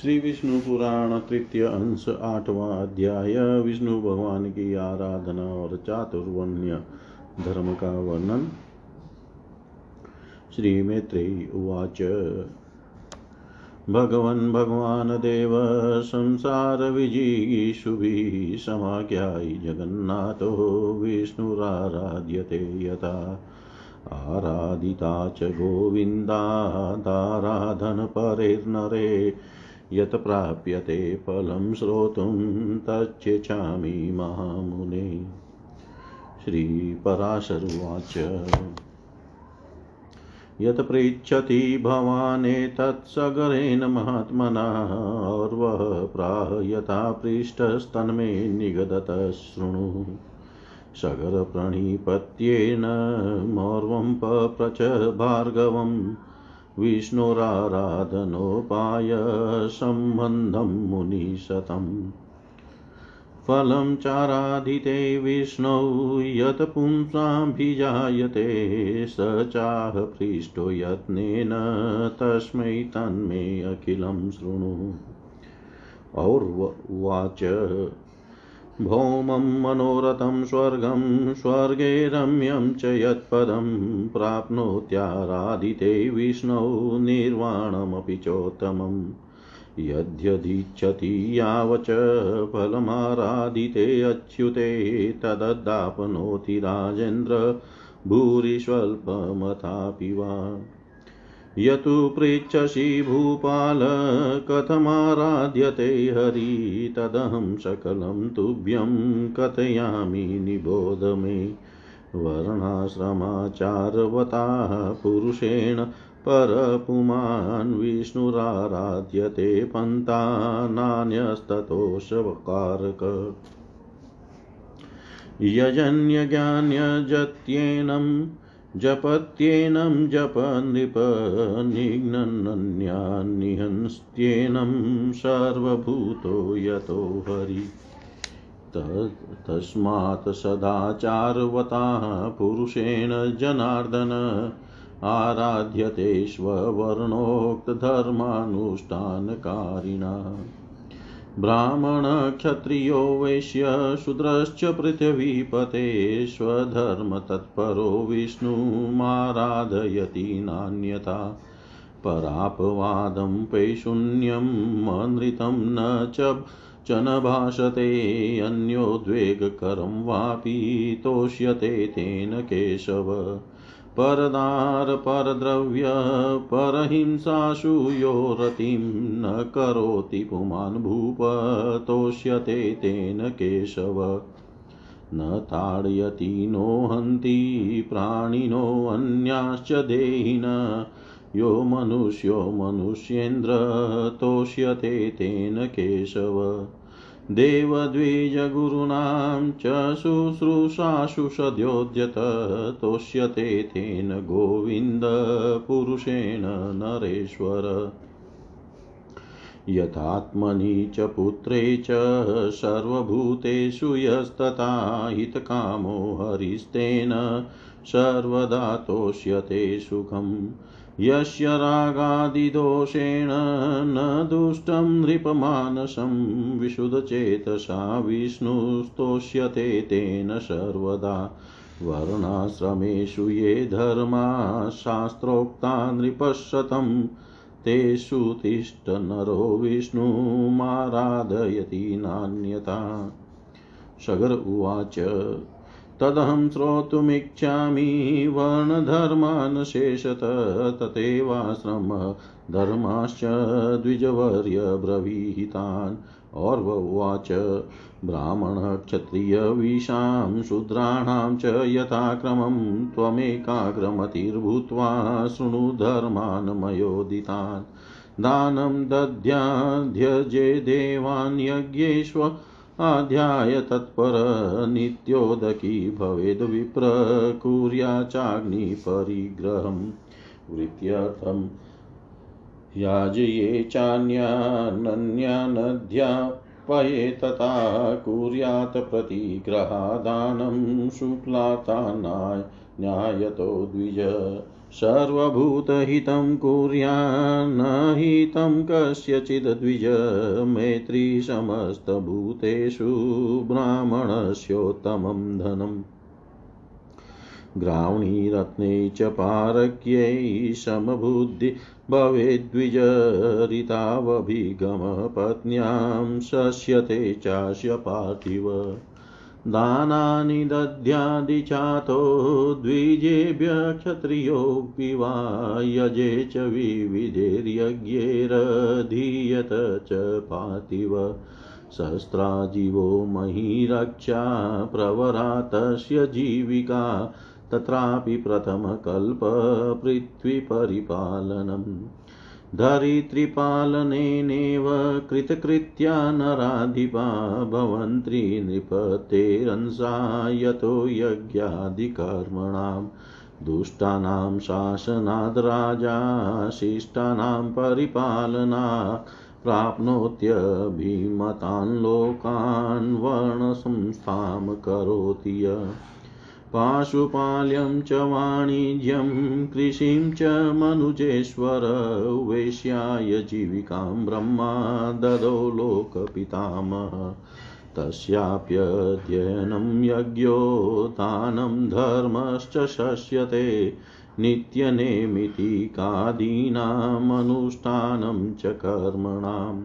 श्री विष्णु पुराण तृतीय अंश आठवां अध्याय विष्णु भगवान की आराधना और चातुर्वण्य धर्म का वर्णन। श्री मैत्रेयी उवाच। भगवन् भगवान् देव संसारविजिगीषुभिः समाख्यायि जगन्नाथो विष्णुराराध्यते यथा। आराधिता च गोविन्दादाराधनपरेर्नरे यत् प्राप्यते फलं श्रोतुं तच्यचामि महामुने। श्रीपराशरुवाच। यत् पृच्छति भवानेतत्सगरेण महात्मना और्वः प्राह यथा पृष्टस्तन्मे निगदत शृणु। सगरप्रणिपत्येन मौर्वं पप्रच भार्गवम् विष्णुराराधनोपायसम्बन्धं मुनिशतम्। फलं चाराधिते विष्णौ, यत् पुंसाभिजायते, स चाह पृष्टो यत्नेन तस्मै तन्मे अखिलं शृणु। और्वाच भौमं मनोरथं स्वर्गं स्वर्गे रम्यं च यत्पदं प्राप्नोत्याराधिते विष्णौ निर्वाणमपि चोत्तमम् यद्यदिच्छति यावच फलमाराधिते अच्युते तददापनोति राजेन्द्र भूरिस्वल्पमथापि वा। यतु पृच्छसि भूपाल कथमाराध्यते हरि, तदहं सकलं तुभ्यं कथयामि निबोध मे। वर्णाश्रमाचारवता पुरुषेण परपुमान् विष्णुराराध्यते पन्था नान्यस्ततोषकारक यजन्यज्ञान्यजत्येनं जपत्येनं जप नृप निघ्नन्यान्निहन्स्त्येनं सर्वभूतो यतो हरि। तस्मात् सदाचारवता पुरुषेण जनार्दन आराध्यते स्ववर्णोक्तधर्मानुष्ठानकारिणा। ब्राह्मणक्षत्रियो वैश्य शूद्रश्च पृथिवीपते स्वधर्मतत्परो विष्णुमाराधयति नान्यथा। परापवादं पैशून्यम् अनृतं न च च न भाषते अन्योद्वेगकरं वापि तोष्यते तेन केशव। परदार परद्रव्य परहिंसासु यो रतिं न करोति पुमान् भूप तोष्यते तेन केशव। न ताडयति नो हन्ति प्राणिनोऽन्याश्च देहिन। यो मनुष्यो मनुष्येन्द्र तोष्यते तेन केशव। देवद्विजगुरूणां च शुश्रूषासु सद्योद्यत तोष्यते तेन गोविन्दपुरुषेण नरेश्वर। यथात्मनि च पुत्रे च सर्वभूतेषु यस्तथा हितकामो हरिस्तेन सर्वदा तोष्यते सुखम्। यस्य रागादिदोषेण न दुष्टं नृपमानसं विशुद्धचेतसा विष्णुस्तोष्यते तेन सर्वदा। वर्णाश्रमेषु ये धर्मा शास्त्रोक्ता नृपशतं, तेषु तिष्ठ नरो विष्णुमाराधयति नान्यता सगर उवाच। तदहं श्रोतुमिच्छामि वर्णधर्मान् शेषत तथैवाश्रमः धर्माश्च द्विजवर्य ब्रवीहितान् और्ववाच ब्राह्मणक्षत्रियविषां शूद्राणां च यथाक्रमं त्वमेकाग्रमतिर्भूत्वा शृणु धर्मान् मयोदितान् दानं यज्ञेष्व आध्याय तत्पर नित्योदकी भवेद् विप्र कुर्या चाग्निपरिग्रहम् वृत्त्यर्थं याजये चान्यानन्यानध्यापये तथा कुर्यात् प्रतिग्रहादानं शुक्लातानाय ज्ञायतो द्विज सर्वभूतहितं कुर्यान्न हितं कस्यचिद्विज मैत्री समस्तभूतेषु ब्राह्मणस्योत्तमं धनम् ग्रावणीरत्ने च पारक्यै समबुद्धि भवेद्विजरितावभिगमपत्न्यां शस्यते चास्य पार्थिव दानानि दद्यादिचातो द्विजेभ्य क्षत्रियोऽपि वा यजे च विविधैर्यज्ञैरधीयत च पार्थिव सहस्राजीवो महीरक्षा प्रवरा तस्य जीविका तत्रापि प्रथमकल्पपृथ्वीपरिपालनम्। धरित्रिपालनेनेव कृतकृत्या नराधिपा भवन्त्री नृपतेरंसा यतो यज्ञादिकर्मणां, दुष्टानां शासनाद् राजा, शिष्टानां परिपालना प्राप्नोत्यभिमतान् लोकान् वर्णसंस्थां करोति य। पाशुपाल्यं च वाणिज्यं, कृषिं च मनुजेश्वर, वेश्याय जीविकां ब्रह्मा ददौ लोकपितामह। तस्याप्यध्ययनं यज्ञो, दानं धर्मश्च शस्यते नित्यनेमितिकादीनामनुष्ठानं च कर्मणां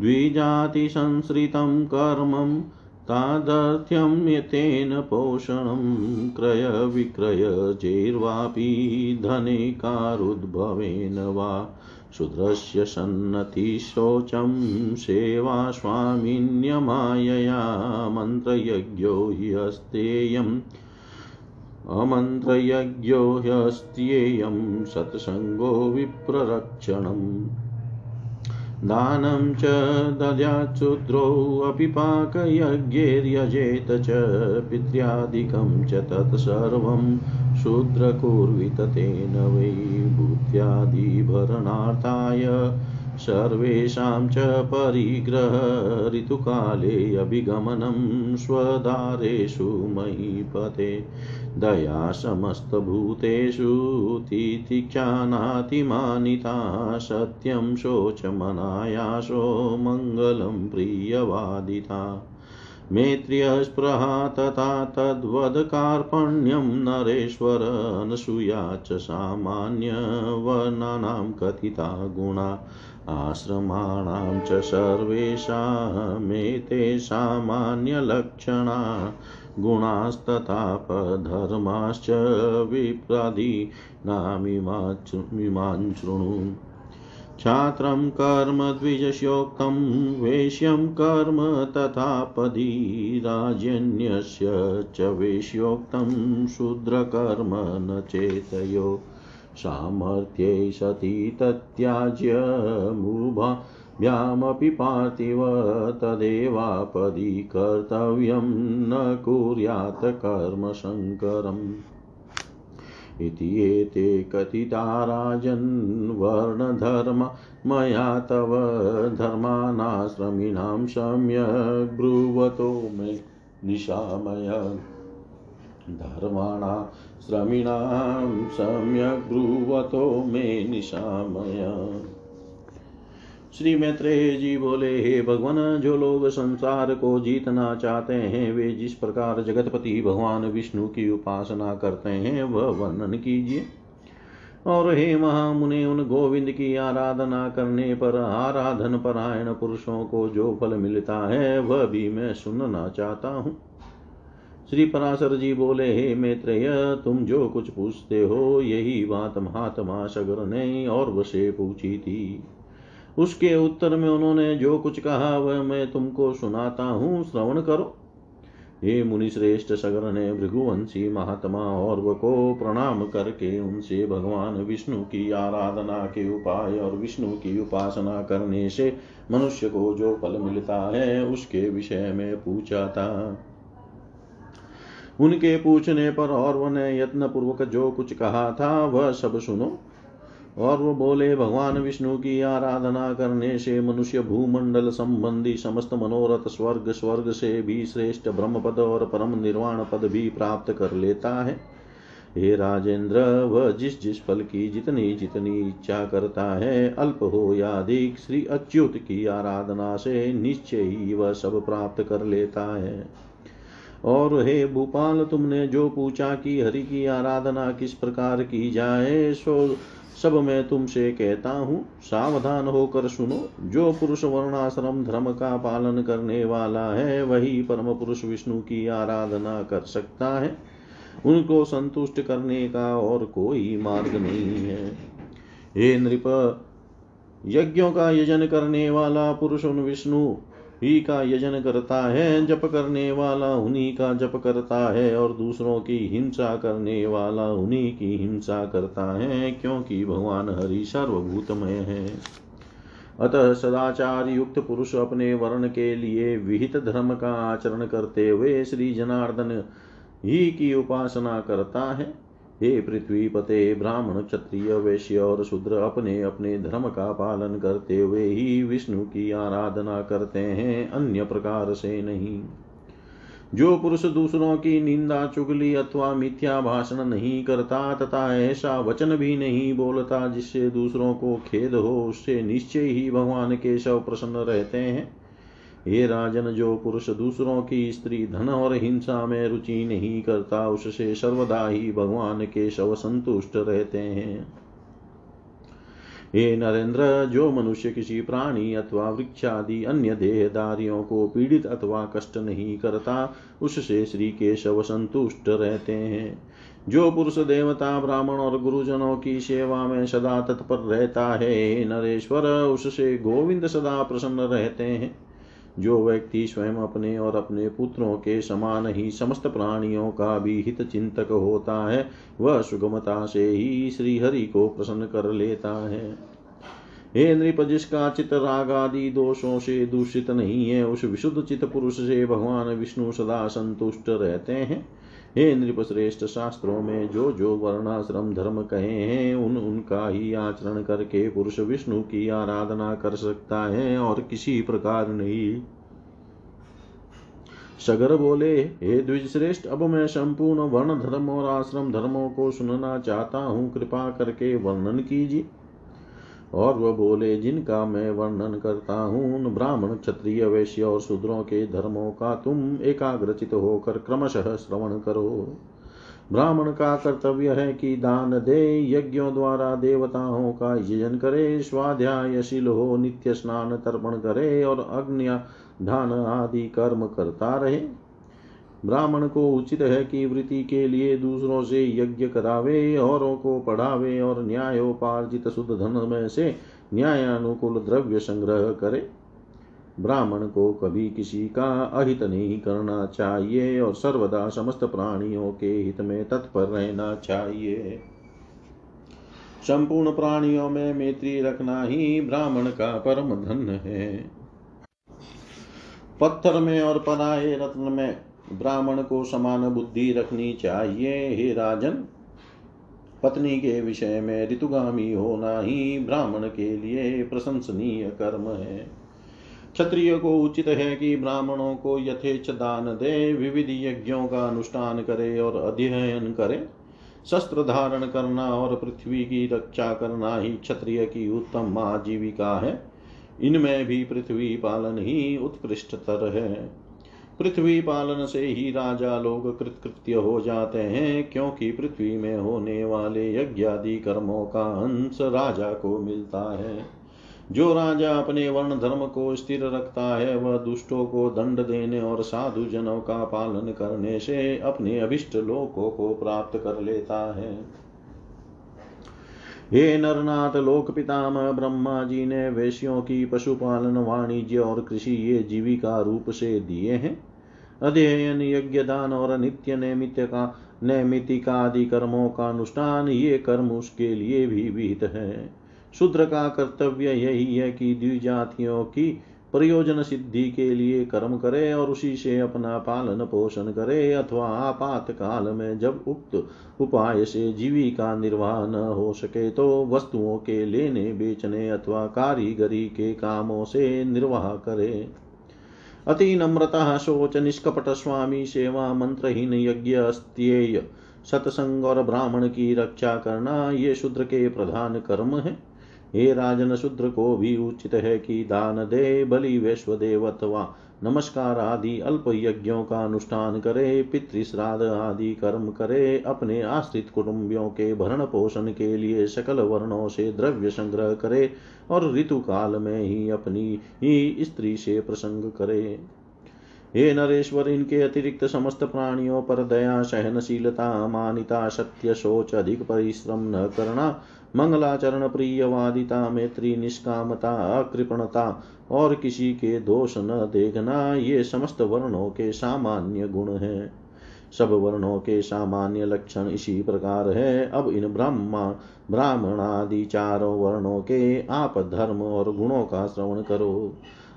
द्विजातिसंसृतं कर्मम् तादर्थ्यं यतेन पोषणं क्रयविक्रयजैर्वापि धने कारुद्भवेन वा शूद्रस्य सन्नतिशोचं सेवा स्वामिन्यमायया मन्त्रयज्ञो ह्यस्तेयम् अमन्त्रयज्ञो ह्यस्त्येयं सत्सङ्गो विप्ररक्षणम् दानं च दद्याच्छूद्रोऽपि पाकयज्ञैर्यजेत च पित्र्यादिकं च तत्सर्वं शूद्रकुर्वित तेन वै भूत्यादिभरणार्थाय सर्वेषां च परिग्रह ऋतुकाले अभिगमनं स्वदारेषु महीपते दया समस्तभूतेषु तितिक्षानातिमानिता सत्यं शोचमनायासो मङ्गलं प्रियवादिता। मेत्र्यस्पृहा तथा तद्वद्कार्पण्यं नरेश्वर अनसूया च सामान्यवर्णानां कथिता गुणा। आश्रमाणां च सर्वेषामेते सामान्यलक्षणा। गुणास्तथापधर्माश्च विप्रादीनामिमान् शृणु छात्रं कर्म द्विजस्योक्तं वेश्यं कर्म तथापदी, राजन्यस्य च वेश्योक्तं, शूद्रकर्म न चेतयो। सामर्थ्ये सति तत्याज्य मुभाभ्यामपि पार्थिव तदेवापदि कर्तव्यं न कुर्यात् कर्मशङ्करम्। इति एते कथिता राजन् वर्णधर्म, मया तव धर्मानाश्रमिणां सम्यग् ब्रुवतो मे निशामय। धर्माणा श्रमिणां सम्यक् ब्रुवतो मे निशामय। श्री मैत्रेय जी बोले, हे भगवान, जो लोग संसार को जीतना चाहते हैं, वे जिस प्रकार जगतपति भगवान विष्णु की उपासना करते हैं, वह वर्णन कीजिए। और हे महामुने, उन गोविंद की आराधना करने पर, आराधन परायण पुरुषों को जो फल मिलता है, वह भी मैं सुनना चाहता हूँ। श्री पराशर जी बोले, हे मैत्रेय, तुम जो कुछ पूछते हो, यही बात महात्मा सगर ने और वसे पूछी थी। उसके उत्तर में उन्होंने जो कुछ कहा, वह मैं तुमको सुनाता हूँ। श्रवण करो। हे मुनि श्रेष्ठ सगर ने भृगुवंशी महात्मा, और व को प्रणाम करके उनसे भगवान विष्णु की आराधना के उपाय और विष्णु की उपासना करने से मनुष्य को जो फल मिलता है, उसके विषय में पूछा था। उनके पूछने पर और ने यत्न पूर्वक जो कुछ कहा था, वह सब सुनो। और वो बोले, भगवान विष्णु की आराधना करने से मनुष्य भूमंडल संबंधी समस्त मनोरथ स्वर्ग स्वर्ग से भी श्रेष्ठ ब्रह्म पद और परम निर्वाण पद भी प्राप्त कर लेता है। हे राजेंद्र, वह जिस जिस फल की जितनी जितनी इच्छा करता है, अल्प हो या अधिक, श्री अच्युत की आराधना से निश्चय ही वह सब प्राप्त कर लेता है। और हे भूपाल, तुमने जो पूछा कि हरि की आराधना किस प्रकार की जाए, सो सब मैं तुमसे कहता हूँ, सावधान होकर सुनो, जो पुरुष वर्णाश्रम धर्म का पालन करने वाला है, वही परम पुरुष विष्णु की आराधना कर सकता है। उनको संतुष्ट करने का और कोई मार्ग नहीं है। हे नृप, यज्ञों का यजन करने वाला पुरुष उन विष्णु ही का यजन करता है, जप करने वाला उन्हीं का जप करता है और दूसरों की हिंसा करने वाला उन्हीं की हिंसा करता है, क्योंकि भगवान हरि सर्वभूतमय है। अतः सदाचार युक्त पुरुष अपने वर्ण के लिए विहित धर्म का आचरण करते हुए श्री जनार्दन ही की उपासना करता है। हे पृथ्वी पते, ब्राह्मण, क्षत्रिय, वैश्य और शूद्र अपने अपने धर्म का पालन करते हुए ही विष्णु की आराधना करते हैं, अन्य प्रकार से नहीं। जो पुरुष दूसरों की निंदा, चुगली अथवा मिथ्या भाषण नहीं करता तथा ऐसा वचन भी नहीं बोलता जिससे दूसरों को खेद हो, उससे निश्चय ही भगवान के शव प्रसन्न रहते हैं। हे राजन, जो पुरुष दूसरों की स्त्री धन और हिंसा में रुचि नहीं करता, उससे सर्वदा ही भगवान के शव संतुष्ट रहते हैं। हे नरेंद्र, जो मनुष्य किसी प्राणी अथवा वृक्षादि अन्य देहदारियों को पीड़ित अथवा कष्ट नहीं करता, उससे श्री के शव संतुष्ट रहते हैं। जो पुरुष देवता, ब्राह्मण और गुरुजनों की सेवा में सदा तत्पर रहता है नरेश्वर, उससे गोविंद सदा प्रसन्न रहते हैं। जो व्यक्ति स्वयं अपने और अपने पुत्रों के समान ही समस्त प्राणियों का भी हित चिंतक होता है, वह सुगमता से ही श्रीहरि को प्रसन्न कर लेता है। हे नृप जिसका चित राग आदि दोषों से दूषित नहीं है। उस विशुद्ध चित पुरुष से भगवान विष्णु सदा संतुष्ट रहते हैं। हे नृप श्रेष्ठ शास्त्रों में जो जो वर्णाश्रम धर्म कहे हैं, उन उनका ही आचरण करके पुरुष विष्णु की आराधना कर सकता है और किसी प्रकार नहीं। सगर बोले, हे द्विज श्रेष्ठ अब मैं संपूर्ण वर्ण धर्म और आश्रम धर्मों को सुनना चाहता हूँ। कृपा करके वर्णन कीजिए। और वह बोले, जिनका मैं वर्णन करता हूँ, उन ब्राह्मण, क्षत्रिय, वैश्य और शूद्रों के धर्मों का तुम एकाग्रचित होकर क्रमशः श्रवण करो। ब्राह्मण का कर्तव्य है कि दान दे, यज्ञों द्वारा देवताओं का यजन करे स्वाध्यायशील हो, नित्य स्नान तर्पण करे और अग्नि धान आदि कर्म करता रहे। ब्राह्मण को उचित है कि वृत्ति के लिए दूसरों से यज्ञ करावे, औरों को पढ़ावे और न्यायोपार्जित शुद्ध धन में से न्यायानुकूल द्रव्य संग्रह करे। ब्राह्मण को कभी किसी का अहित नहीं करना चाहिए और सर्वदा समस्त प्राणियों के हित में तत्पर रहना चाहिए। संपूर्ण प्राणियों में मैत्री रखना ही ब्राह्मण का परम धन है। पत्थर में और पराये रत्न में ब्राह्मण को समान बुद्धि रखनी चाहिए। हे राजन, पत्नी के विषय में ऋतुगामी होना ही ब्राह्मण के लिए प्रशंसनीय कर्म है। क्षत्रिय को उचित है कि ब्राह्मणों को यथेच दान दे, विविध यज्ञों का अनुष्ठान करे और अध्ययन करे। शस्त्र धारण करना और पृथ्वी की रक्षा करना ही क्षत्रिय की उत्तम आजीविका है। इनमें भी पृथ्वी पालन ही उत्कृष्टतर है। पृथ्वी पालन से ही राजा लोग कृतकृत्य हो जाते हैं, क्योंकि पृथ्वी में होने वाले यज्ञादि कर्मों का अंश राजा को मिलता है। जो राजा अपने वर्ण धर्म को स्थिर रखता है, वह दुष्टों को दंड देने और साधु जनों का पालन करने से अपने अभिष्ट लोकों को प्राप्त कर लेता है। हे नरनाथ लोक पितामह ब्रह्मा जी ने वैश्यों की पशुपालन, वाणिज्य और कृषि ये जीविका रूप से दिए हैं। अध्ययन यज्ञ दान और नित्य नैमित का नैमितिकादि कर्मों का अनुष्ठान ये कर्म उसके लिए भी विहित है। शूद्र का कर्तव्य यही है कि द्विजातियों की प्रयोजन सिद्धि के लिए कर्म करे और उसी से अपना पालन पोषण करे, अथवा आपात काल में जब उक्त उपाय से जीविका निर्वाह न हो सके तो वस्तुओं के लेने, बेचने अथवा कारीगरी के कामों से निर्वाह करे। अति नम्रता शोच निष्कपट स्वामी सेवा मंत्रहीन यज्ञ अस्त्येय, सत्संग और ब्राह्मण की रक्षा करना, ये शूद्र के प्रधान कर्म है। हे राजन शूद्र को भी उचित है कि दान दे, बलि वैश्वदेव अथवा नमस्कार आदि अल्प यज्ञों का अनुष्ठान करे, पितृश्राद्ध आदि कर्म करे, अपने आश्रित कुटुंबियों के भरण पोषण के लिए सकल वर्णों से द्रव्य संग्रह करे और ऋतु काल में ही अपनी ही स्त्री से प्रसंग करे। हे नरेश्वर, इनके अतिरिक्त समस्त प्राणियों पर दया, सहनशीलता, मानिता, सत्य, सोच, अधिक परिश्रम न करना मंगलाचरण प्रियवादिता मैत्री, निष्कामता अकृपणता और किसी के दोष न देखना, ये समस्त वर्णों के सामान्य गुण हैं। सब वर्णों के सामान्य लक्षण इसी प्रकार है। अब इन ब्रह्मा, ब्राह्मणादि चारों वर्णों के आप धर्म और गुणों का श्रवण करो।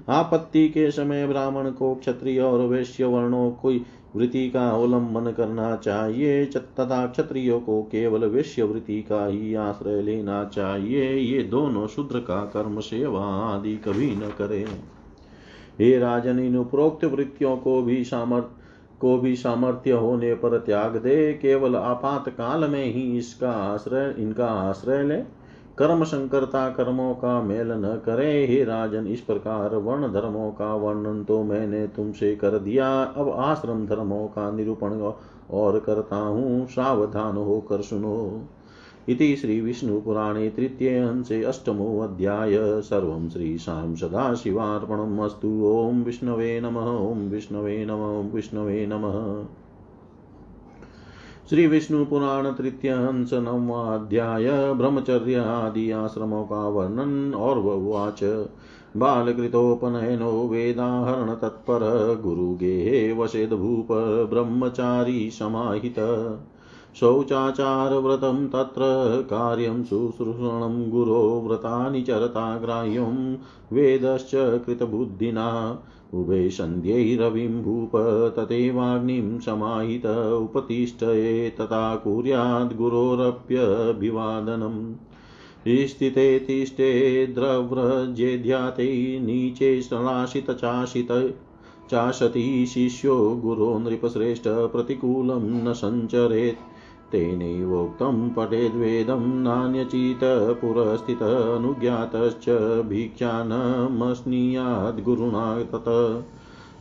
आपत्ति के समय ब्राह्मण को क्षत्रिय और वैश्य वर्णों को वृत्ति का अवलंबन करना चाहिए तथा क्षत्रियो को केवल वैश्य वृत्ति का ही आश्रय लेना चाहिए। ये दोनों शूद्र का कर्म सेवा आदि कभी न करे। हे राजन, इन उपरोक्त वृत्तियों को भी सामर्थ्य को भी सामर्थ्य होने पर त्याग दे। केवल आपात काल में ही इसका आश्रय इनका आश्रय ले। कर्म संकरता कर्मों का मेल न करे, हे राजन, इस प्रकार वर्ण धर्मों का वर्णन तो मैंने तुमसे कर दिया। अब आश्रम धर्मों का निरूपण और करता हूँ, सावधान होकर सुनो। इति श्री श्रीविष्णुपुराणे तृतीय अंशे अष्टमोऽध्याय सर्वं श्रीशां सदाशिवार्पणम् अस्तु। ॐ विष्णवे नमः ॐ विष्णवे नमः ॐ विष्णवे नमः। श्री विष्णु पुराण तृतीय हंस नवाध्याय ब्रह्मचर्य आदि आश्रमों का वर्णन और ववाच बालकृतोपनयनो वेदाहरण तत्पर गुरुगे वसेद भूप ब्रह्मचारी समाहित। शौचाचारव्रतं तत्र। कार्यं शुश्रूषणं गुरो व्रतानि चरता ग्राह्यं वेदश्च कृतबुद्धिना। उभे सन्ध्यै रविं भूप तथैवाग्निं समाहित उपतिष्ठये तथा कुर्याद् गुरोरप्यभिवादनम्। स्थिते तिष्ठे द्रव्रजेध्याते नीचे शलाशितचाशित चाशति शिष्यो गुरो नृपश्रेष्ठ प्रतिकूलं न सञ्चरेत्। तेनैवोक्तं पठेद्वेदं नान्यचित पुरस्थितनुज्ञातश्च भिक्षानमस्नीयाद्गुरुणा तत्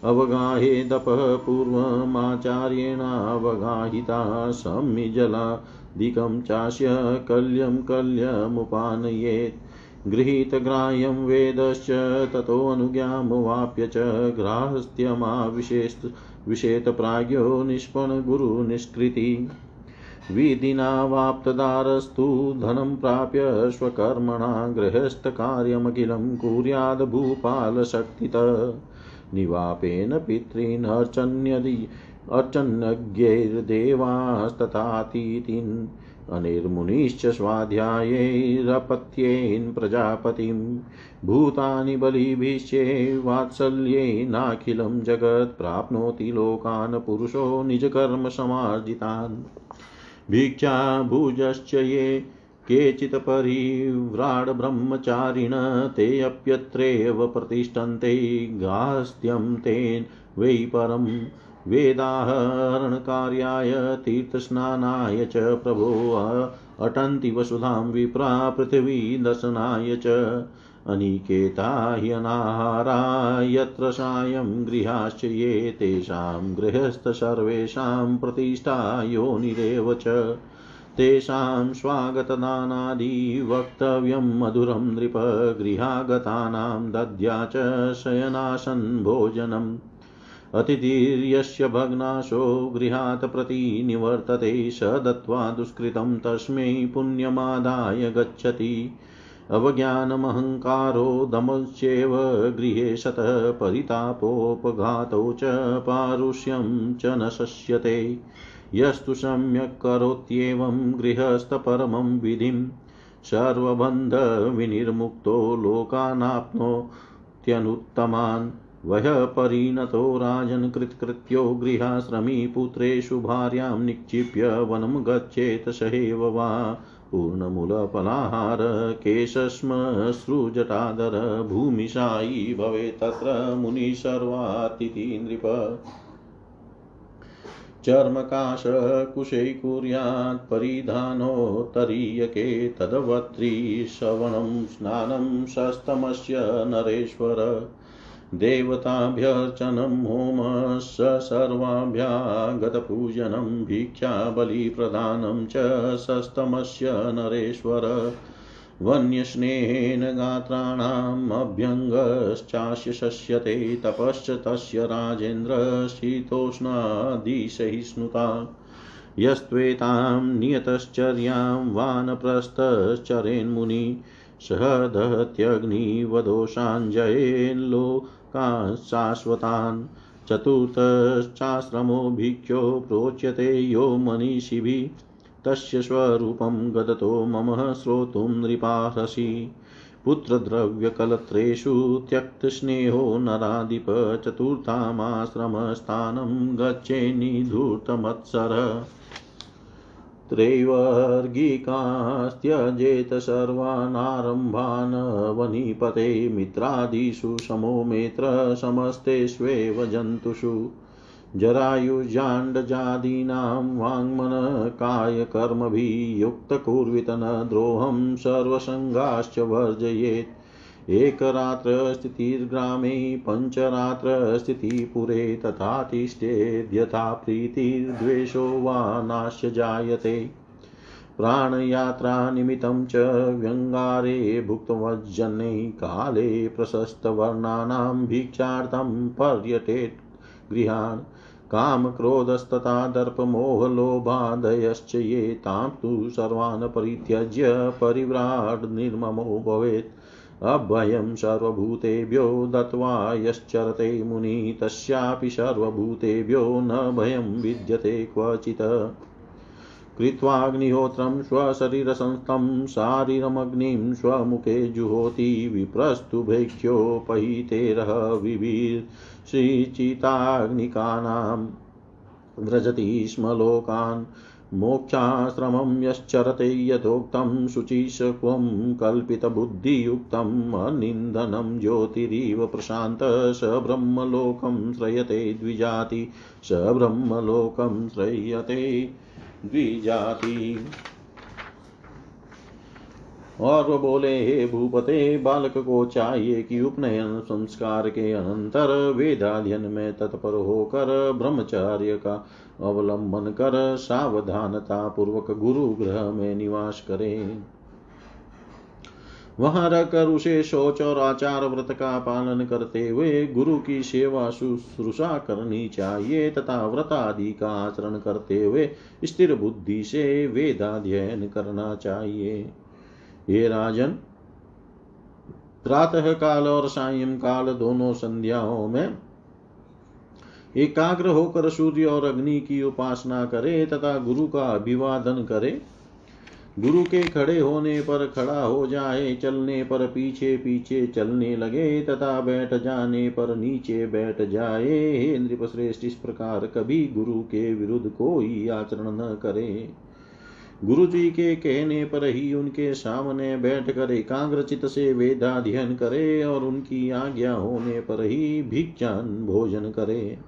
अवगाहेदपः पूर्वमाचार्येणावगाहिता सम्मिजलादिकं चास्य कल्यं कल्यमुपानयेत्। गृहीतग्राह्यं वेदश्च ततोऽनुज्ञामवाप्य च ग्राहस्थ्यमाविशेष विषेतप्राज्ञो निष्पणगुरुनिष्कृति विधिना वाप्तदारस्तु धनं प्राप्य स्वकर्मणा गृहस्थकार्यमखिलं कुर्याद् भूपालशक्तित। निवापेन पितॄन् अर्चन्यदि अर्चन्यज्ञैर्देवास्तथातीतिन् अनिर्मुनिश्च स्वाध्यायैरपत्येन् प्रजापतिं। भूतानि वात्सल्येनाखिलं जगत् प्राप्नोति लोकान् पुरुषो निजकर्मसमार्जितान् भिक्षाभुजश्च ये केचित् परिव्राडब्रह्मचारिण ते अप्यत्रैव प्रतिष्ठन्ते गास्त्यं तेन वै परं वेदाहरणकार्याय तीर्थस्नानाय च प्रभो अटन्ति वसुधां विप्रा पृथिवीदर्शनाय च अनिकेता ह्यनाहारा यत्र सायं गृहाश्च ये तेषां गृहस्थ सर्वेषां प्रतिष्ठा योनिरेव च। तेषां स्वागतदानादि वक्तव्यं मधुरं नृप गृहागतानां दद्या च शयनासन् भोजनम् अतिथिर्यस्य भग्नाशो गृहात् प्रति निवर्तते स दत्त्वा दुष्कृतं तस्मै पुण्यमादाय गच्छति। अवज्ञानमहङ्कारो दमश्चेव गृहे शतः परितापोपघातौ च पारुष्यं च न शस्यते यस्तु सम्यक् करोत्येवं गृहस्थपरमं विधिं सर्वबन्धविनिर्मुक्तो लोकानाप्नोत्यनुत्तमान्। वह्य परिणतो राजन् कृत्कृत्यो गृहाश्रमी पुत्रेषु भार्यां निक्षिप्य वनं गच्छेत् सहेव वा। पूर्णमूलफलाहार केशश्मश्रुजटाधर भूमिशायी भवेत् तत्र मुनिसर्वातिथि नृप चर्मकाशकुशै कुर्यात् परिधानोत्तरीयके तदवत्रिश्रवणं स्नानं शस्तमस्य नरेश्वर। देवताभ्यर्चनं होमश्च सर्वाभ्यागतपूजनं भिक्षाबलिप्रदानं च सस्तमस्य नरेश्वर। वन्यस्नेहेन गात्राणाम् अभ्यङ्गश्चास्य शस्यते तपश्च तस्य राजेन्द्र शीतोष्णादिसहिष्णुता यस्त्वेतां नियतश्चर्यां वानप्रस्थश्चरेन्मुनि सह दहत्यग्निवदोषाञ्जयेल्लोकान् शाश्वतान् चतुर्थश्चाश्रमो भिक्षो प्रोच्यते यो मनीषिभिः। तस्य स्वरूपं गदतो मम श्रोतुं नृपाहसि पुत्रद्रव्यकलत्रेषु त्यक्तस्नेहो नराधिप चतुर्थामाश्रमस्थानं गच्छेन्निधूर्तमत्सर त्रैवर्गिकास्त्यजेत सर्वानारम्भान् वनिपते मित्रादिषु समो मेत्र समस्तेष्वेव जन्तुषु। जरायुजाण्डजादीनां वाङ्मनकायकर्मभिः युक्तकुर्वित न द्रोहं सर्वसङ्गाश्च वर्जयेत्। एकरात्रस्थितिर्ग्रामे पञ्चरात्रस्थितिपुरे तथा तिष्ठेद्यथा प्रीतिर्द्वेषो वा नाश्य जायते प्राणयात्रानिमित्तं च व्यङ्गारे भुक्तवज्जने काले प्रशस्तवर्णानां भिक्षार्थं पर्यटेत् गृहान्। कामक्रोधस्तथा दर्पमोहलोभादयश्च ये तां तु सर्वान् परित्यज्य परिव्राड् निर्ममो भवेत्। अभयं सर्वभूतेभ्यो दत्त्वा यश्चरते मुनि तस्यापि सर्वभूतेभ्यो न भयं विद्यते क्वचित्। कृत्वाग्निहोत्रं स्वशरीरसंस्थं शारीरमग्निं स्वमुखे जुहोति विप्रस्तुभैख्योपहितेरः विभिर् श्रीचिताग्निकानां व्रजति स्म लोकान् मोक्षाश्रमं यश्चरते यथोक्तं शुचिशक्वं कल्पितबुद्धियुक्तम् अनिन्दनं ज्योतिरिव प्रशान्त। स ब्रह्मलोकं श्रयते द्विजाति। स ब्रह्मलोकं श्रयते द्विजाति। और बोले, हे भूपते, बालक को चाहिए कि उपनयन संस्कार के अनंतर वेदाध्यन में तत्पर होकर ब्रह्मचार्य का अवलंबन कर सावधानता पूर्वक गुरु ग्रह में निवास करे। वहाँ रहकर उसे शौच और आचार व्रत का पालन करते हुए गुरु की सेवा शुश्रूषा करनी चाहिए तथा व्रत आदि का आचरण करते हुए स्थिर बुद्धि से वेदाध्ययन करना चाहिए। ये राजन प्रातः काल और सायं काल दोनों संध्याओं में एकाग्र होकर सूर्य और अग्नि की उपासना करे तथा गुरु का अभिवादन करे। गुरु के खड़े होने पर खड़ा हो जाए, चलने पर पीछे पीछे चलने लगे तथा बैठ जाने पर नीचे बैठ जाए। हे नृपश्रेष्ठ, इस प्रकार कभी गुरु के विरुद्ध कोई आचरण न करे। गुरु जी के कहने पर ही उनके सामने बैठ कर एकाग्रचित से वेदाध्ययन करे और उनकी आज्ञा होने पर ही भिक्षान भोजन करे।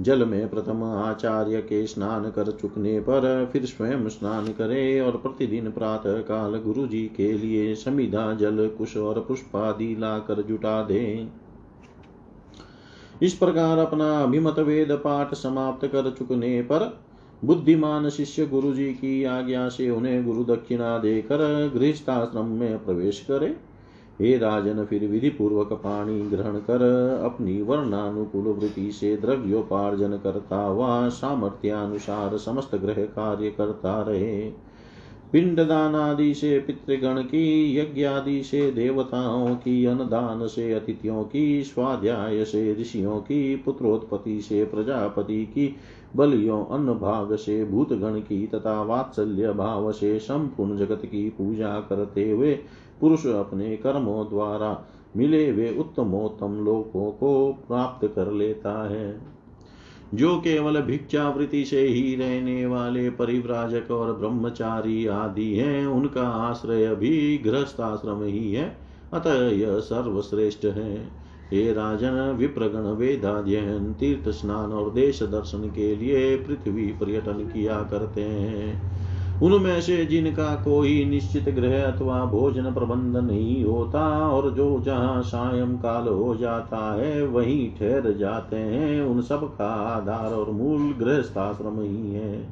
जल में प्रथम आचार्य के स्नान कर चुकने पर फिर स्वयं स्नान करे और प्रतिदिन प्रातः काल गुरु जी के लिए समिधा, जल, कुश और पुष्पादि लाकर जुटा दे। इस प्रकार अपना अभिमत वेद पाठ समाप्त कर चुकने पर बुद्धिमान शिष्य गुरु जी की आज्ञा से उन्हें गुरु दक्षिणा देकर गृहस्थाश्रम में प्रवेश करे। हे राजन, फिर विधि पूर्वक पाणी ग्रहण कर अपनी वर्णानुकूल वृत्ति से द्रव्योपार्जन करता हुआ सामर्थ्यानुसार समस्त ग्रह कार्य करता रहे। पिंडदान आदि से पितृगण की, यज्ञ आदि से देवताओं की, अन्नदान से अतिथियों की, स्वाध्याय से ऋषियों की, पुत्रोत्पत्ति से प्रजापति की बलियों अन्न भाग से भूतगण की तथा वात्सल्य भाव से संपूर्ण जगत की पूजा करते हुए पुरुष अपने कर्मों द्वारा मिले वे उत्तमोत्तम लोकों को प्राप्त कर लेता है। जो केवल भिक्षावृत्ति से ही रहने वाले परिव्राजक और ब्रह्मचारी आदि हैं, उनका आश्रय भी गृहस्थाश्रम ही है, अतः यह सर्वश्रेष्ठ है। हे राजन, विप्रगण वेदाध्ययन, तीर्थ स्नान और देश दर्शन के लिए पृथ्वी पर्यटन किया करते हैं। उनमें से जिनका कोई निश्चित ग्रह अथवा भोजन प्रबंध नहीं होता और जो जहाँ सायं काल हो जाता है, वहीं ठहर जाते हैं, उन सब का आधार और मूल गृहस्थाश्रम ही है।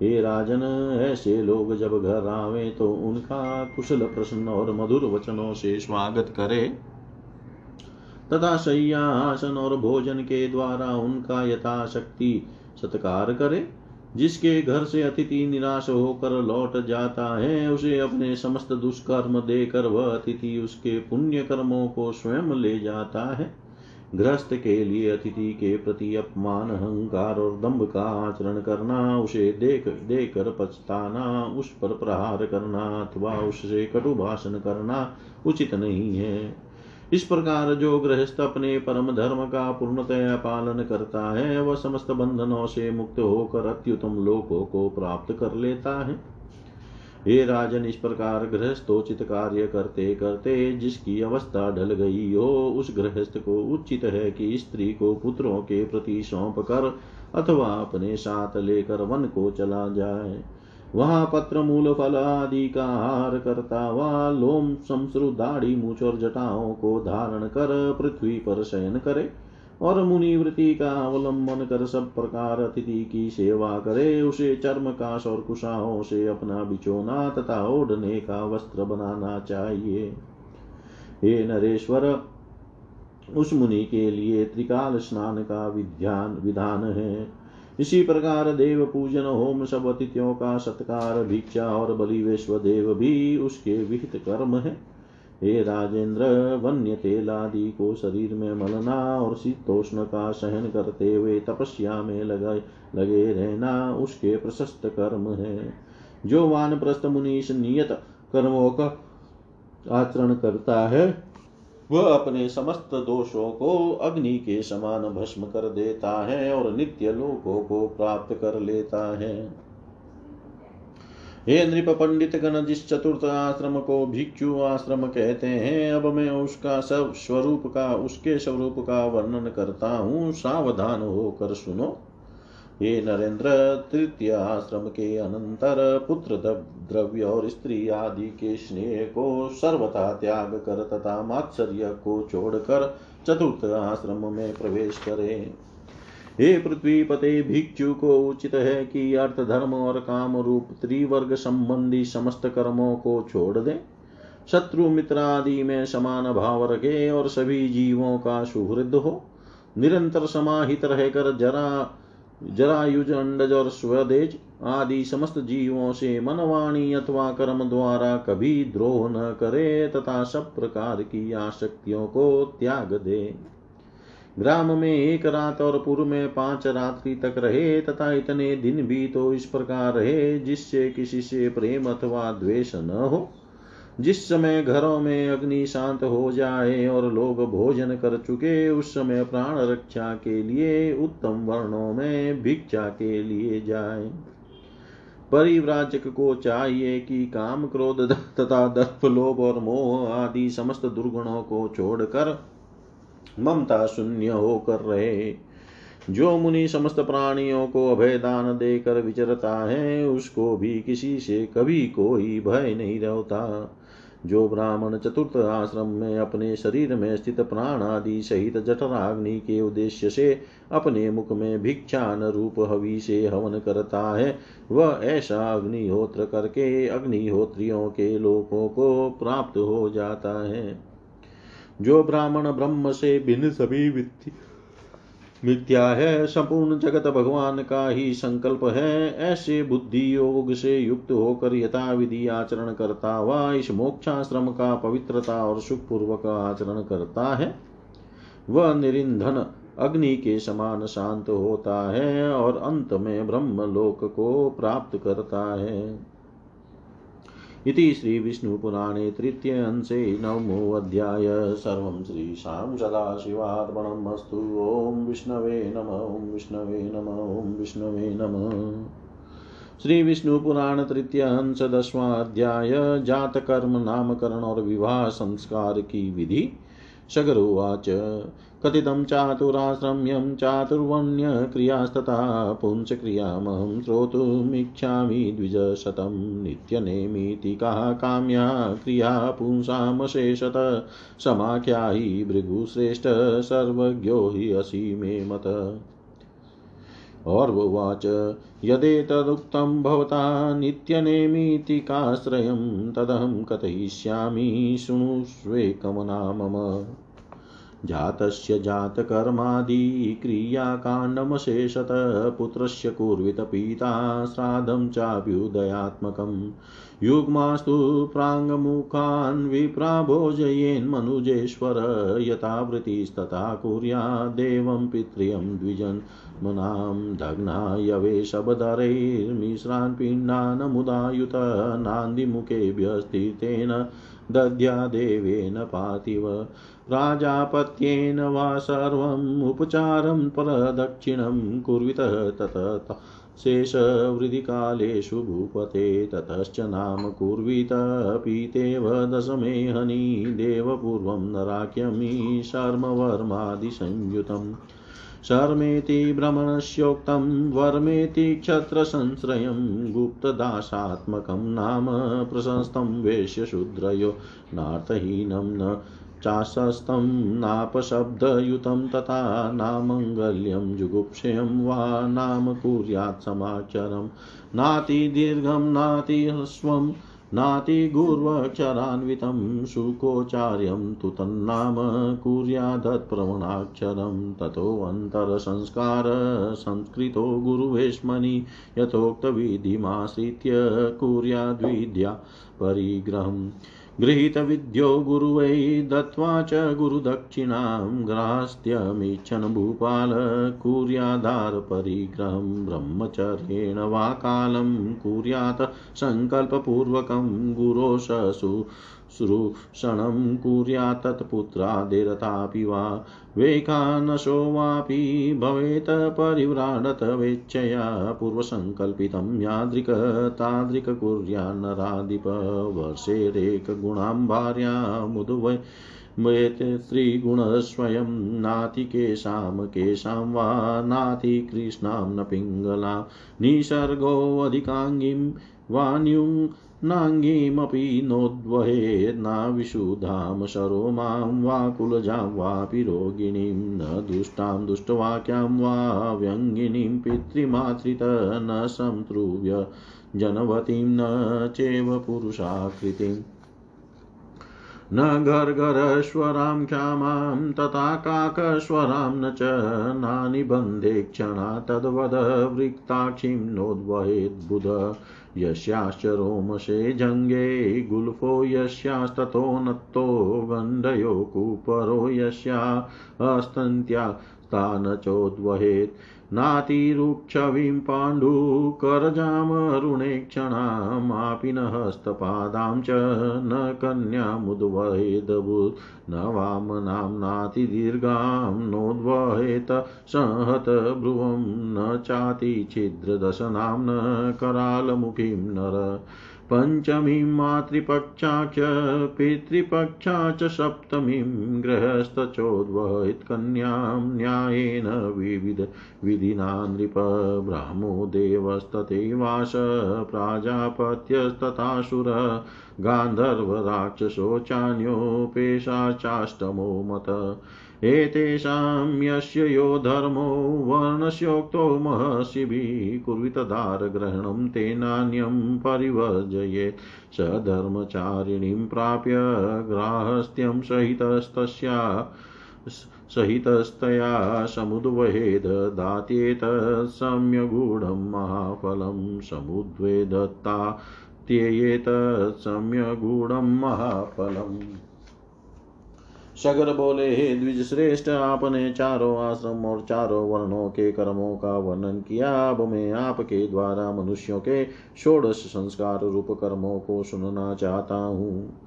हे राजन, ऐसे लोग जब घर आवे तो उनका कुशल प्रश्न और मधुर वचनों से स्वागत करे। तथा शैया आसन और भोजन के द्वारा उनका यथाशक्ति सत्कार करे। जिसके घर से अतिथि निराश होकर लौट जाता है, उसे अपने समस्त दुष्कर्म देकर वह अतिथि उसके पुण्य कर्मों को स्वयं ले जाता है। गृहस्थ के लिए अतिथि के प्रति अपमान, अहंकार और दम्भ का आचरण करना, उसे देख, देकर पछताना, उस पर प्रहार करना अथवा उससे कटु भाषण करना उचित नहीं है। इस प्रकार जो गृहस्थ अपने परम धर्म का पूर्णतया पालन करता है, वह समस्त बंधनों से मुक्त होकर अत्युतम लोकों को प्राप्त कर लेता है। हे राजन, इस प्रकार गृहस्थोचित कार्य करते करते जिसकी अवस्था ढल गई हो, उस गृहस्थ को उचित है कि स्त्री को पुत्रों के प्रति सौंप कर अथवा अपने साथ लेकर वन को चला जाए। वहाँ पत्र मूल फल आदि का हार करता हुआ लोम शमश्रु दाढ़ी मूछ और जटाओं को धारण कर पृथ्वी पर शयन करे और मुनिवृत्ति का अवलंबन कर सब प्रकार अतिथि की सेवा करे। उसे चर्म काश और कुशाओं से अपना बिचोना तथा ओढ़ने का वस्त्र बनाना चाहिए। हे नरेश्वर, उस मुनि के लिए त्रिकाल स्नान का विधान विधान है। इसी प्रकार देव पूजन होम सब अतिथियों का सत्कार, भिक्षा और बलि देव भी उसके विहित कर्म है। हे राजेंद्र, वन्य तेल आदि को शरीर में मलना और शीतोष्ण का सहन करते हुए तपस्या में लगे लगे रहना उसके प्रशस्त कर्म है। जो वानप्रस्थ मुनीष नियत कर्मों का आचरण करता है वह अपने समस्त दोषों को अग्नि के समान भस्म कर देता है और नित्य लोकों को प्राप्त कर लेता है। हे नृप पंडित गण, जिस चतुर्थ आश्रम को भिक्षु आश्रम कहते हैं, अब मैं उसका सब स्वरूप का, उसके स्वरूप का वर्णन करता हूँ। सावधान होकर सुनो। हे नरेंद्र, तृतीय आश्रम के अनंतर पुत्र द्रव्य और स्त्री आदि के स्नेह को सर्वथा त्याग कर तथा मात्सर्य को छोड़कर चतुर्थ आश्रम में प्रवेश करे। हे पृथ्वी पते भिक्षु को उचित है कि अर्थ, धर्म और काम रूप त्रिवर्ग संबंधी समस्त कर्मों को छोड़ दे। शत्रु मित्र आदि में समान भाव रखे और सभी जीवों का सुहृद हो। निरंतर समाहित रहकर जरा जरायुज अंडज और स्वदेज आदि समस्त जीवों से मनवाणी अथवा कर्म द्वारा कभी द्रोह न करे तथा सब प्रकार की आसक्तियों को त्याग दे। ग्राम में एक रात और पूर्व में पाँच रात्रि तक रहे तथा इतने दिन भी तो इस प्रकार रहे जिससे किसी से प्रेम अथवा द्वेष न हो। जिस समय घरों में अग्नि शांत हो जाए और लोग भोजन कर चुके, उस समय प्राण रक्षा के लिए, उत्तम वर्णों में भिक्षा के लिए जाए। परिव्राजक को चाहिए कि काम क्रोध तथा दर्प, लोभ और मोह आदि समस्त दुर्गुणों को छोड़कर ममता शून्य होकर रहे। जो मुनि समस्त प्राणियों को अभयदान देकर विचरता है, उसको भी किसी से कभी कोई भय नहीं रहता। जो ब्राह्मण चतुर्थ आश्रम में अपने शरीर में स्थित प्राण आदि सहित जठराग्नि के उद्देश्य से अपने मुख में भिक्षान रूप हवि से हवन करता है, वह ऐसा अग्निहोत्र करके अग्निहोत्रियों के लोकों को प्राप्त हो जाता है। जो ब्राह्मण ब्रह्म से भिन्न सभी मिथ्या है, संपूर्ण जगत भगवान का ही संकल्प है। ऐसे बुद्धि योग से युक्त होकर यथाविधि आचरण करता हुआ इस मोक्षाश्रम का पवित्रता और सुखपूर्वक आचरण करता है। वह निरिंधन अग्नि के समान शांत होता है और अंत में ब्रह्म लोक को प्राप्त करता है। इति श्रीविष्णुपुराणे तृतीयंशे नवमोऽध्याय। सर्वं श्रीशां सदाशिवार्पणम् अस्तु ॐ विष्णवे नम, ॐ विष्णवे नम, ॐ विष्णवे नम। श्री विष्णु पुराण तृतीय हंस दसवां अध्याय जात कर्म नामकरण और विवाह संस्कार की विधि। सगरुवाच कथितं चातुराश्रम्यं चातुर्वण्यक्रियास्तथा पुंसक्रियामहं श्रोतुमिच्छामि द्विजशतं नित्यनेमिति काः काम्या क्रिया पुंसामशेषत समाख्यायि भृगुश्रेष्ठ सर्वज्ञो हि असि मे मत। और उवाच यदेतदुक्तं भवता नित्यनेमीति काश्रयं तदहं कथयिष्यामि शृणुष्वेकमना मम। जातस्य जातकर्मादिक्रियाकाण्डमशेषत, पुत्रस्य कुर्वित पिता श्राद्धं चाभ्युदयात्मकम् युग्मास्तु प्राङ्मुखान् विप्रा भोजयेन्मनुजेश्वर यथावृत्तिस्तथा कुर्यादेवं पित्र्यं द्विजन्मनां दग्नायवेशबधरैर्मिश्रान् पिण्डानमुदायुत नान्दिमुखेभ्यस्थितेन दद्या देवेन पातिव प्राजापत्येन वा सर्वम् उपचारं प्रदक्षिणं कुर्वितः ततः शेषवृदिकालेषु भूपते, ततश्च नाम कुर्वीत पीतेव दशमे हनि देवपूर्वं नराख्यमी, शर्मवर्मादिसंयुतम्। शर्मेति भ्रमणस्योक्तं वर्मेति क्षत्रसंश्रयं गुप्तदासात्मकं नाम प्रशस्तं वेश्यशूद्रयो नार्थहीनं न चाशस्तं नापशब्दयुतं तथा नामङ्गल्यं जुगुप्सेयं वा नाम कुर्यात् समाक्षरं नातिदीर्घं नातिह्रस्वं नातिगूर्वक्षरान्वितं सुकोचार्यं तु तन्नाम कुर्यादत्प्रवणाक्षरं संस्कृतो गुरुवेश्मनि यथोक्तविधिमाश्रित्य कुर्याद्विद्या परिग्रहम्। गृहीतविद्यो गुरुवै दत्त्वा च गुरुदक्षिणां ग्रास्त्यमीच्छन् भूपाल कुर्यादारपरिग्रहं ब्रह्मचर्येण वा कालं कुर्यात् सङ्कल्पपूर्वकं गुरोशसु श्रूषणं कुर्यात् तत्पुत्रादिरथापि वा। वैखानशो वापि भवेत् परिव्राडत वेच्छया पूर्वसङ्कल्पितं यादृक् तादृक् कुर्यान्नराधिप वर्षेरेकगुणां भार्यामुद्वै वेत् स्त्रीगुणस्वयं नाति केषां केषां वा नाति कृष्णां न पिङ्गला। निसर्गोऽधिकाङ्गीं वान्युं नाङ्गीमपि नोद्वहेन्ना विशुधां शरोमां वा कुलजां वापि रोगिणीं न दुष्टां दुष्टवाक्यां वा व्यङ्गिनीं पितृमातृत न संतृव्य जनवतीं न चैव पुरुषाकृतिम् न गर्गरश्वरां क्षामां तथा काकस्वरां न च नानिबन्धे क्षणा तद्वद वृक्ताक्षीं नोद्वहेद्बुध। यस्याश्च रोमशे जङ्गे गुल्फो यस्यास्ततो नत्तो गण्डयो कुपरो यस्या हस्तन्त्या चोद्वहेत् नातिरुक्षवीं पाण्डुकरजामरुणे क्षणामापि न हस्तपादां च न कन्यामुद्वहेदभूत् न वामनां नातिदीर्घां नोद्वहेत संहत भ्रुवं न चातिछिद्रदशनां न करालमुखीं नर पञ्चमीं मातृपक्षाच पितृपक्षा च सप्तमीं गृहस्थचोद्वहितकन्यां न्यायेन विविध विधिना नृप ब्राह्मो देवस्तथैवाश प्राजापत्यस्तथासुर गान्धर्वराक्षसोचान्योपेशाचाष्टमो मत। एतेषां यस्य यो धर्मो वर्णस्योक्तो महर्षिभिः कुर्वितदारग्रहणं तेनान्यं परिवर्जयेत्। स धर्मचारिणीं प्राप्य ग्राहस्थ्यं सहितस्तस्या सहितस्तया समुद्वहेद दात्येत सम्यगूढं महाफलं समुद्वेदत्ता त्येयेत सम्यगूढं सगर बोले, हे द्विज श्रेष्ठ आपने चारों आश्रम और चारों वर्णों के कर्मों का वर्णन किया। अब मैं आपके द्वारा मनुष्यों के षोडश संस्कार रूप कर्मों को सुनना चाहता हूँ।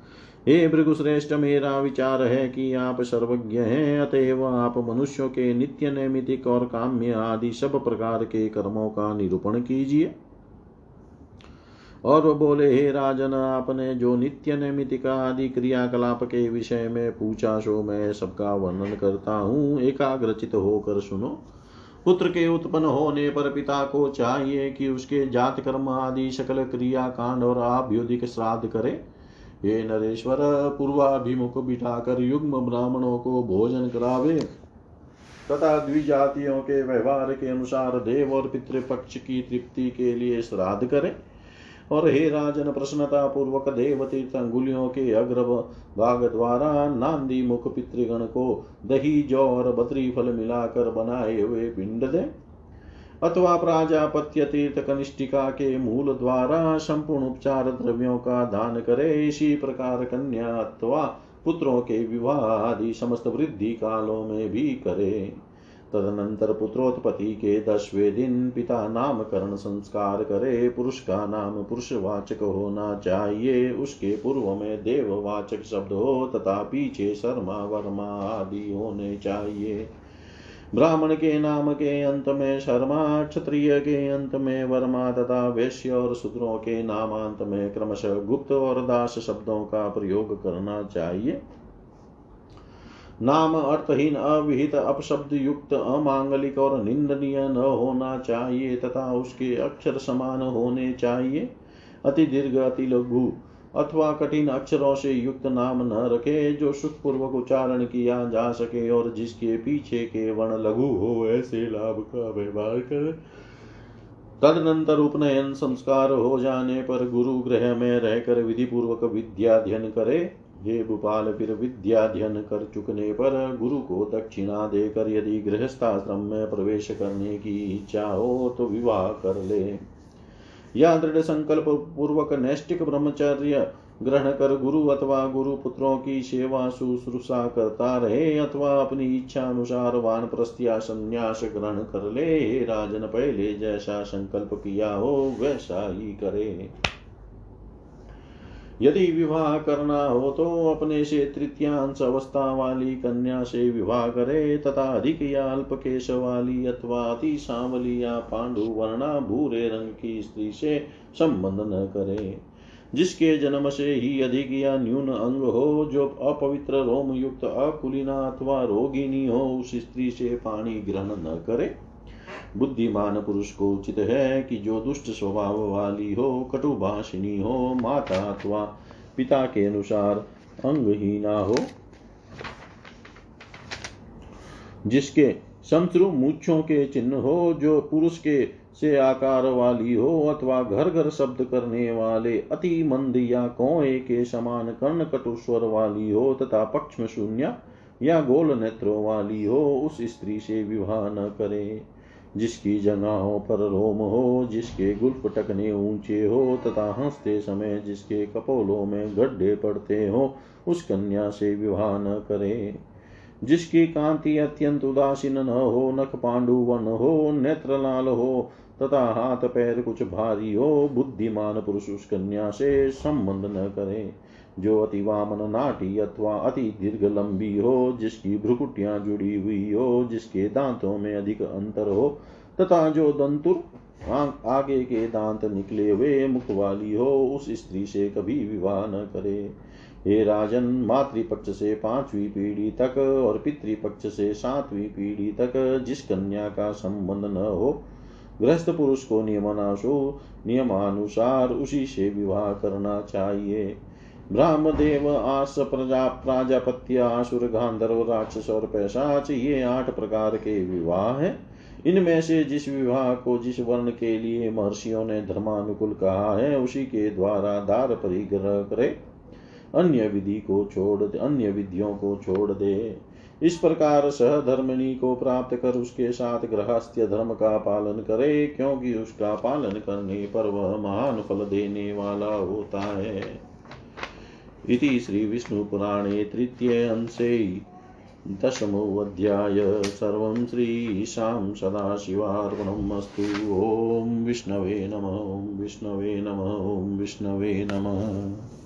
हे भृगुश्रेष्ठ, मेरा विचार है कि आप सर्वज्ञ हैं, अतएव आप मनुष्यों के नित्य नैमितिक और काम्य आदि सब प्रकार के कर्मों का निरूपण कीजिए। और बोले, हे राजन, आपने जो नित्य नैमितिका आदि क्रियाकलाप के विषय में पूछा, सो मैं सबका वर्णन करता हूँ। एकाग्रचित होकर सुनो। पुत्र के उत्पन्न होने पर पिता को चाहिए कि उसके जात कर्म आदि सकल क्रिया कांड और आभ्युदिक श्राद्ध करे। ये नरेश्वर, पूर्वाभिमुख बिठाकर युग्म ब्राह्मणों को भोजन करावे। तथा द्विजातियों के व्यवहार के अनुसार देव और पितृपक्ष की तृप्ति के लिए श्राद्ध करे। और हे राजन प्रसन्नता पूर्वक देवतीर्थ अंगुलियों के अग्र भाग द्वारा नांदी मुख पितृगण को दही जौ और बद्री फल मिलाकर बनाए हुए पिंड दे। अथवा प्राजापत्य तीर्थ कनिष्ठिका के मूल द्वारा संपूर्ण उपचार द्रव्यों का दान करे। इसी प्रकार कन्या अथवा पुत्रों के विवाह आदि समस्त वृद्धि कालों में भी करे। तदनंतर पुत्रोत्पत्ति के दसवें दिन पिता नामकरण संस्कार करे, पुरुष का नाम पुरुषवाचक होना चाहिए, उसके पूर्व में देववाचक शब्द हो, तथा पीछे शर्मा, वर्मा आदि होने चाहिए। ब्राह्मण के नाम के अंत में शर्मा, क्षत्रिय के अंत में वर्मा तथा वैश्य और शूद्रों के नामांत में क्रमशः गुप्त और दास शब्दों का प्रयोग करना चाहिए। नाम अर्थहीन अविहित अपशब्द युक्त अमांगलिक और निंदनीय न होना चाहिए तथा उसके अक्षर समान होने चाहिए। अति दीर्घ, अति लघु अथवा कठिन अक्षरों से युक्त नाम न रखे, जो सुखपूर्वक उच्चारण किया जा सके और जिसके पीछे के वर्ण लघु हो, ऐसे लाभ का व्यवहार करे। तदनंतर उपनयन संस्कार हो जाने पर गुरु ग्रह में रहकर विधि पूर्वक विद्याध्यन करे। हे भूपाल, फिर विद्याध्यन कर चुकने पर गुरु को दक्षिणा देकर यदि गृहस्थाश्रम में प्रवेश करने की इच्छा हो तो विवाह कर ले। या दृढ़ संकल्प पूर्वक नैष्टिक ब्रह्मचर्य ग्रहण कर गुरु अथवा गुरु पुत्रों की सेवा शुश्रूषा करता रहे अथवा अपनी इच्छा अनुसार वान प्रस्तिया संन्यास ग्रहण कर ले। राजन पहले जैसा संकल्प किया हो, वैसा ही करे। यदि विवाह करना हो तो अपने से तृतीयांश अवस्था वाली कन्या से विवाह करे, तथा अधिक या अल्प केश वाली अथवा अति सांवली या पांडु वर्णा भूरे रंग की स्त्री से संबंध न करे। जिसके जन्म से ही अधिक या न्यून अंग हो, जो अपवित्र रोम युक्त अकुलिना अथवा रोगिणी हो, उस स्त्री से पानी ग्रहण न करे। बुद्धिमान पुरुष को उचित है कि जो दुष्ट स्वभाव वाली हो कटुभाषिणी हो, माता अथवा पिता के अनुसार अंगहीना हो, जिसके शत्रु मूछों के चिन्ह हो, जो पुरुष के से आकार वाली हो अथवा घर घर शब्द करने वाले अति मंद या कोए के समान कर्ण कटुस्वर वाली हो तथा पक्ष शून्य या गोल नेत्रों वाली हो, उस स्त्री से विवाह न करे। जिसकी जगहों पर रोम हो, जिसके गुल्फ टकने ऊँचे हो, तथा हँसते समय जिसके कपोलों में गड्ढे पड़ते हो, उस कन्या से विवाह न करे। जिसकी कांति अत्यंत उदासीन न हो, नख पांडु वन हो, नेत्र लाल हो, तथा हाथ पैर कुछ भारी हो, बुद्धिमान पुरुष उस कन्या से संबंध न करे। जो अति वामन नाटी अथवा अति दीर्घ लंबी हो, जिसकी भ्रुकुटियाँ जुड़ी हुई हो, जिसके दांतों में अधिक अंतर हो, तथा जो दंतुर आगे के दांत निकले हुए मुख वाली हो, उस स्त्री से कभी विवाह न करे। हे राजन, मातृपक्ष से पांचवी पीढ़ी तक और पितृपक्ष से सातवीं पीढ़ी तक जिस कन्या का संबंध न हो, गृहस्थ पुरुष को नियमानुसार उसी से विवाह करना चाहिए। ब्रह्मदेव आस प्रजा प्राजापत्य आसुर गांधर्व राक्षस और पैशाच ये आठ प्रकार के विवाह है। इनमें से जिस विवाह को, जिस वर्ण के लिए महर्षियों ने धर्मानुकूल कहा है, उसी के द्वारा दार परिग्रह करे। अन्य विधि को छोड़ दे, अन्य विधियों को छोड़ दे। इस प्रकार सहधर्मिणी को प्राप्त कर उसके साथ गृहस्थ्य धर्म का पालन करे, क्योंकि उसका पालन करने पर वह महान फल देने वाला होता है। इति श्रीविष्णुपुराणे तृतीय अंशे दशमोऽध्याय सर्वं श्रीशां सदाशिवार्पणम् अस्तु ॐ विष्णवे नम विष्णवे नम विष्णवे नमः।